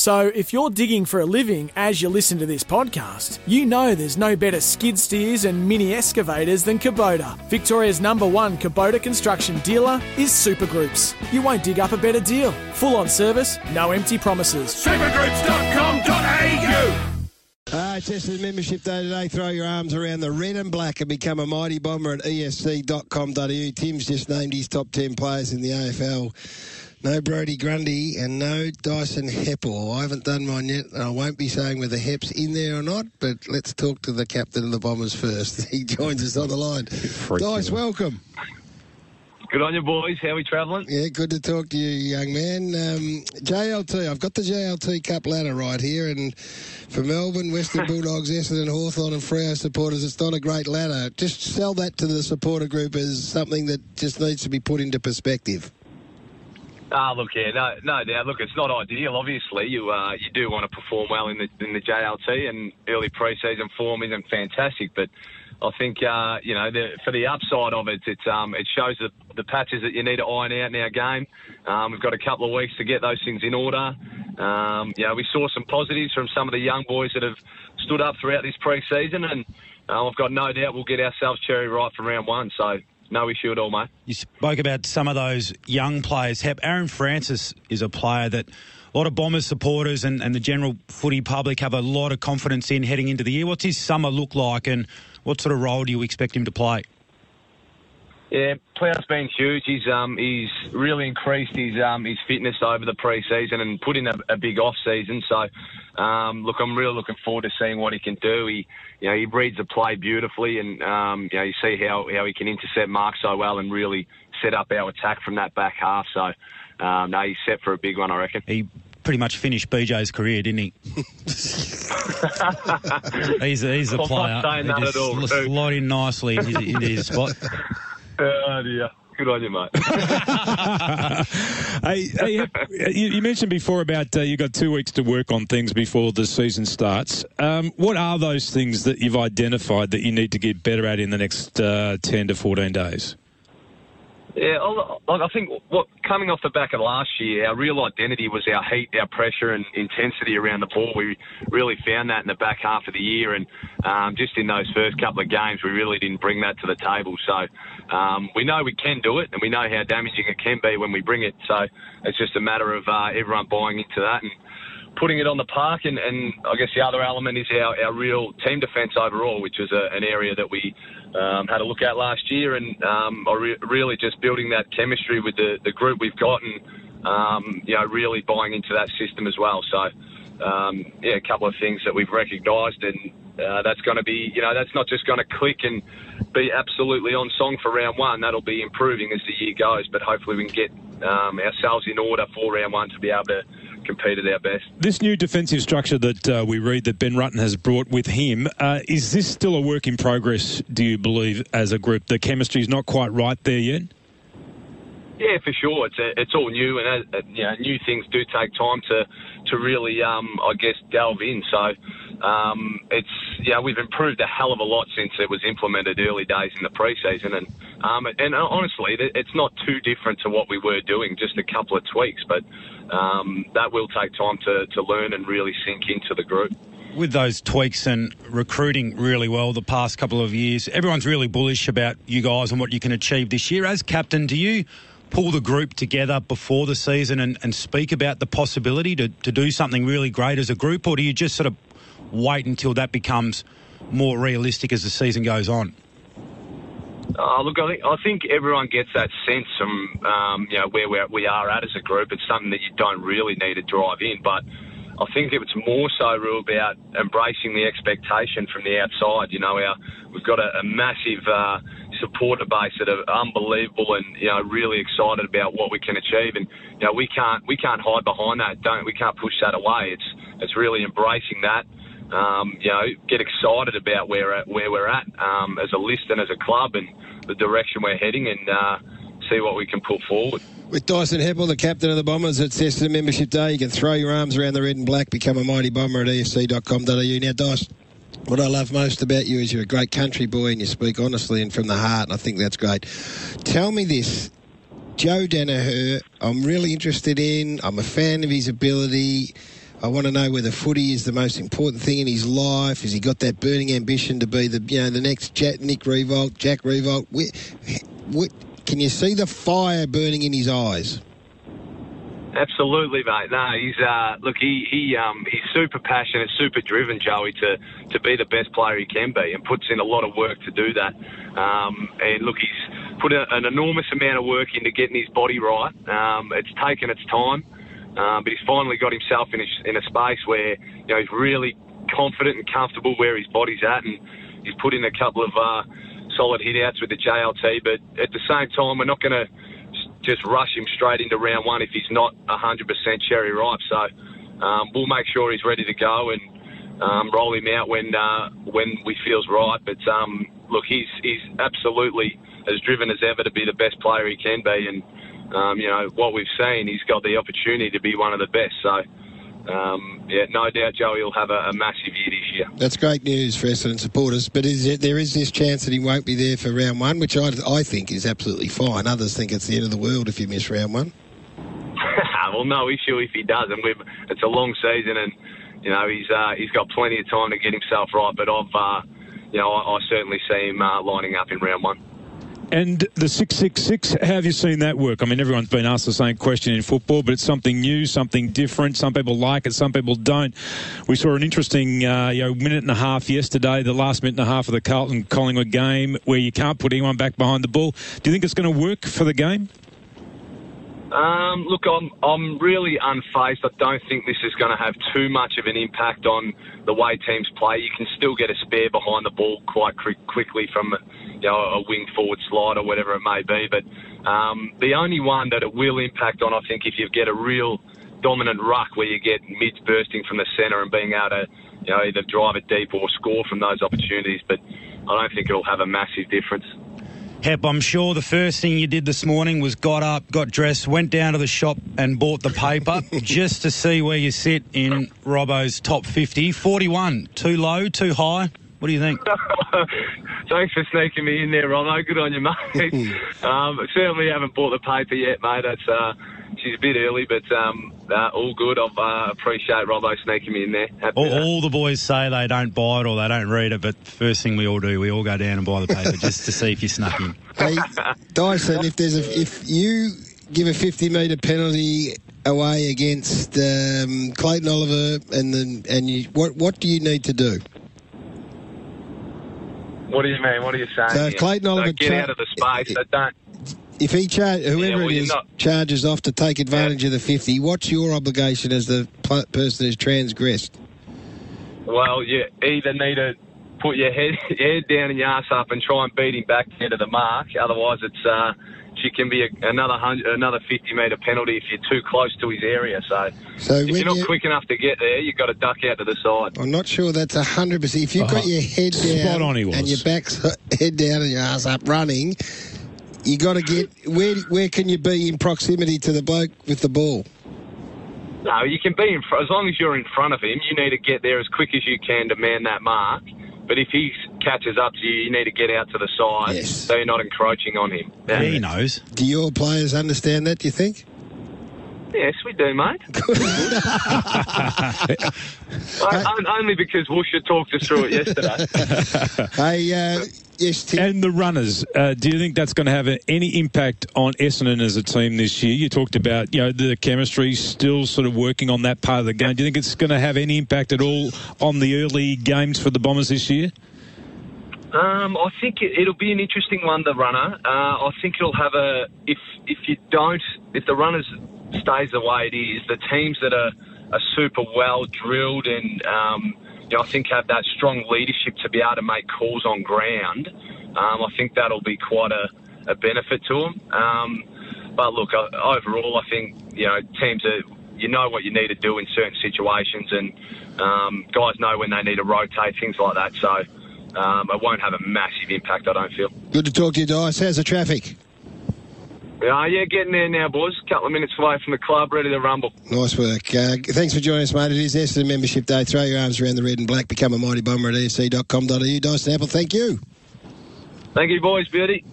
So if you're digging for a living as you listen to this podcast, you know there's no better skid steers and mini excavators than Kubota. Victoria's number one Kubota construction dealer is Supergroups. You won't dig up a better deal. Full on service, no empty promises. Supergroups.com.au Uh, it's Essendon Membership Day today. Throw your arms around the red and black and become a mighty bomber at efc.com.au. Tim's just named his top 10 players in the AFL. No Brodie Grundy and no Dyson Heppell. I haven't done mine yet, and I won't be saying whether Hep's in there or not, but let's talk to the captain of the Bombers first. He joins us on the line. Dice, welcome. Good on you, boys. How are we travelling? Yeah, good to talk to you, young man. Um, JLT, I've got the JLT Cup ladder right here, and for Melbourne, Western Bulldogs, Essendon, Hawthorn, and Freo supporters, it's not a great ladder. Just sell that to the supporter group as something that just needs to be put into perspective. Ah, look, yeah, no, no doubt. Look, it's not ideal. Obviously, you uh, you do want to perform well in the in the JLT, and early preseason form isn't fantastic, but I think uh, you know the, for the upside of it, it's um, it shows the, the patches that you need to iron out in our game. Um, we've got a couple of weeks to get those things in order. Um, know, we saw some positives from some of the young boys that have stood up throughout this pre-season, and uh, I've got no doubt we'll get ourselves cherry right from round one. So no issue at all, mate. You spoke about some of those young players. Hep, Aaron Francis is a player that a lot of Bombers supporters and, and the general footy public have a lot of confidence in heading into the year. What's his summer look like, and what sort of role do you expect him to play? Yeah, Plough's been huge. He's um he's really increased his um his fitness over the pre-season and put in a, a big off season. So, um, look, I'm really looking forward to seeing what he can do. He, you know, he reads the play beautifully, and um, you know, you see how how he can intercept marks so well and really set up our attack from that back half. So, um, no, he's set for a big one, I reckon. He pretty much finished BJ's career, didn't he? he's a, he's a I'm not player. saying He that at all, sl- slot in nicely into his spot. Good on you, mate. Hey, hey, you, you mentioned before about uh, you've got two weeks to work on things before the season starts. Um, what are those things that you've identified that you need to get better at in the next uh, 10 to 14 days? Yeah, I- like I think what coming off the back of last year, our real identity was our heat, our pressure, and intensity around the ball. We really found that in the back half of the year, and um, just in those first couple of games, we really didn't bring that to the table. So um, we know we can do it, and we know how damaging it can be when we bring it. So it's just a matter of uh, everyone buying into that and putting it on the park. And, and I guess the other element is our, our real team defence overall, which was a, an area that we um, had a look at last year, and um, re- really just building that chemistry with the, the group we've got, and um, you know, really buying into that system as well. So, um, yeah, a couple of things that we've recognised, and uh, that's going to be, you know, that's not just going to click and be absolutely on song for round one. That'll be improving as the year goes, but hopefully we can get um, ourselves in order for round one to be able to compete at our best. This new defensive structure that uh, we read that Ben Rutten has brought with him, uh, is this still a work in progress, do you believe, as a group? The chemistry is not quite right there yet? Yeah, for sure. It's a, it's all new, and uh, you know, new things do take time to to really, um, I guess, delve in. So, um, it's yeah, we've improved a hell of a lot since it was implemented early days in the preseason, and um, and honestly, it's not too different to what we were doing, just a couple of tweaks, but um, that will take time to to learn and really sink into the group. With those tweaks and recruiting really well the past couple of years, everyone's really bullish about you guys and what you can achieve this year. As captain, do you pull the group together before the season and, and speak about the possibility to, to do something really great as a group, or do you just sort of wait until that becomes more realistic as the season goes on? Uh, look, I think, I think everyone gets that sense from um, you know where we're, we are at as a group. It's something that you don't really need to drive in, but I think it's more so Roo, about embracing the expectation from the outside. You know, our we've got a, a massive uh, supporter base that are unbelievable and you know really excited about what we can achieve, and you know we can't we can't hide behind that. Don't we can't push that away. It's it's really embracing that. Um, you know, get excited about where at, where we're at um, as a list and as a club, and the direction we're heading, and uh, see what we can put forward. With Dyson Heppell, the captain of the Bombers, it's Essendon Membership Day. You can throw your arms around the red and black, become a mighty bomber at E efc.com.au. Now, Dice, what I love most about you is you're a great country boy and you speak honestly and from the heart, and I think that's great. Tell me this. Joe Daniher, I'm really interested in. I'm a fan of his ability. I want to know whether footy is the most important thing in his life. Has he got that burning ambition to be the you know the next Jack, Nick Riewoldt, Jack Riewoldt? Can you see the fire burning in his eyes? Absolutely, mate. No, he's uh, look, he he um, he's super passionate, super driven, Joey, to to be the best player he can be, and puts in a lot of work to do that. Um, and look, he's put a, an enormous amount of work into getting his body right. Um, it's taken its time, um, but he's finally got himself in a, in a space where you know he's really confident and comfortable where his body's at, and he's put in a couple of uh, solid hit outs with the JLT. But at the same time, we're not going to just rush him straight into round one if he's not 100% cherry ripe. So um, we'll make sure he's ready to go and um, roll him out when uh, when we feels right. But um, look, he's he's absolutely as driven as ever to be the best player he can be, and um, you know what we've seen, he's got the opportunity to be one of the best. So. Um, yeah, no doubt Joey will have a, a, massive year this year. That's great news for Essendon supporters. But is it, there is this chance that he won't be there for round one, which I, I think is absolutely fine. Others think it's the end of the world if you miss round one. well, no issue if he does, and we've, it's a long season, and you know he's uh, he's got plenty of time to get himself right. But I've uh, you know I, I certainly see him uh, lining up in round one. And the 666, how have you seen that work? I mean, everyone's been asked the same question in football, but it's something new, something different. Some people like it, some people don't. We saw an interesting uh, you know, minute and a half yesterday, the last minute and a half of the Carlton Collingwood game, where you can't put anyone back behind the ball. Do you think it's going to work for the game? Um, look, I'm I'm really unfazed. I don't think this is going to have too much of an impact on the way teams play. You can still get a spare behind the ball quite quickly from you know, a wing forward slide or whatever it may be. But um, the only one that it will impact on, I think, if you get a real dominant ruck where you get mids bursting from the centre and being able to you know either drive it deep or score from those opportunities. But I don't think it'll have a massive difference. Hep, I'm sure the first thing you did this morning was got up, got dressed, went down to the shop and bought the paper just to see where you sit in Robbo's top 50. 41, too low, too high? What do you think? Thanks for sneaking me in there, Robbo. Good on you, mate. um, certainly haven't bought the paper yet, mate. That's uh, she's a bit early, but um, uh, all good. I uh, appreciate Robbo sneaking me in there. All, all, the boys say they don't buy it or they don't read it, but first thing we all do, we all go down and buy the paper just to see if you snuck in. Hey, Dyson, if there's a, if you give a 50 metre penalty away against um, Clayton Oliver, and then and you, what what do you need to do? What do you mean? What are you saying? So if Clayton Oliver get out of the space. I don't. If he char- whoever yeah, well, it is not, charges off to take advantage yeah. of the fifty, what's your obligation as the person who's transgressed? Well, you either need to put your head, head down and your ass up and try and beat him back into the mark. Otherwise, it's uh, it can be a, another hundred, another 50 metre penalty if you're too close to his area. So, so if you're not you, quick enough to get there, you've got to duck out to the side. I'm not sure that's 100%. If you've got uh-huh. your head down on and your back's head down and your ass up running, you got to get where where can you be in proximity to the bloke with the ball? No, you can be in front as long as you're in front of him. You need to get there as quick as you can to man that mark. But if he catches up to you, you need to get out to the side yes. so you're not encroaching on him. Yeah, he knows. Do your players understand that, do you think? Yes, we do, mate. only because Woosha talked us through it yesterday. hey, uh, yes, Tim. And the runners, uh, do you think that's going to have any impact on Essendon as a team this year? You talked about, you know, the chemistry still sort of working on that part of the game. Do you think it's going to have any impact at all on the early games for the Bombers this year? Um, I think it, will be an interesting one, the runner. Uh, I think it'll have a if if you don't if the runners stays the way it is, the teams that are, are super well drilled and um, you know, I think have that strong leadership to be able to make calls on ground. Um, I think that'll be quite a, a benefit to them. Um, but look, uh, overall, I think you know teams are you know what you need to do in certain situations, and um, guys know when they need to rotate things like that. So um, it won't have a massive impact, I don't feel. Good to talk to you, Dice. How's the traffic? Uh, yeah, getting there now, boys. A couple of minutes away from the club, ready to rumble. Nice work. Uh, thanks for joining us, mate. It is Essendon Membership Day. Throw your arms around the red and black. Become a mighty bomber at efc.com.au. Dyson Heppell, thank you. Thank you, boys. Beauty.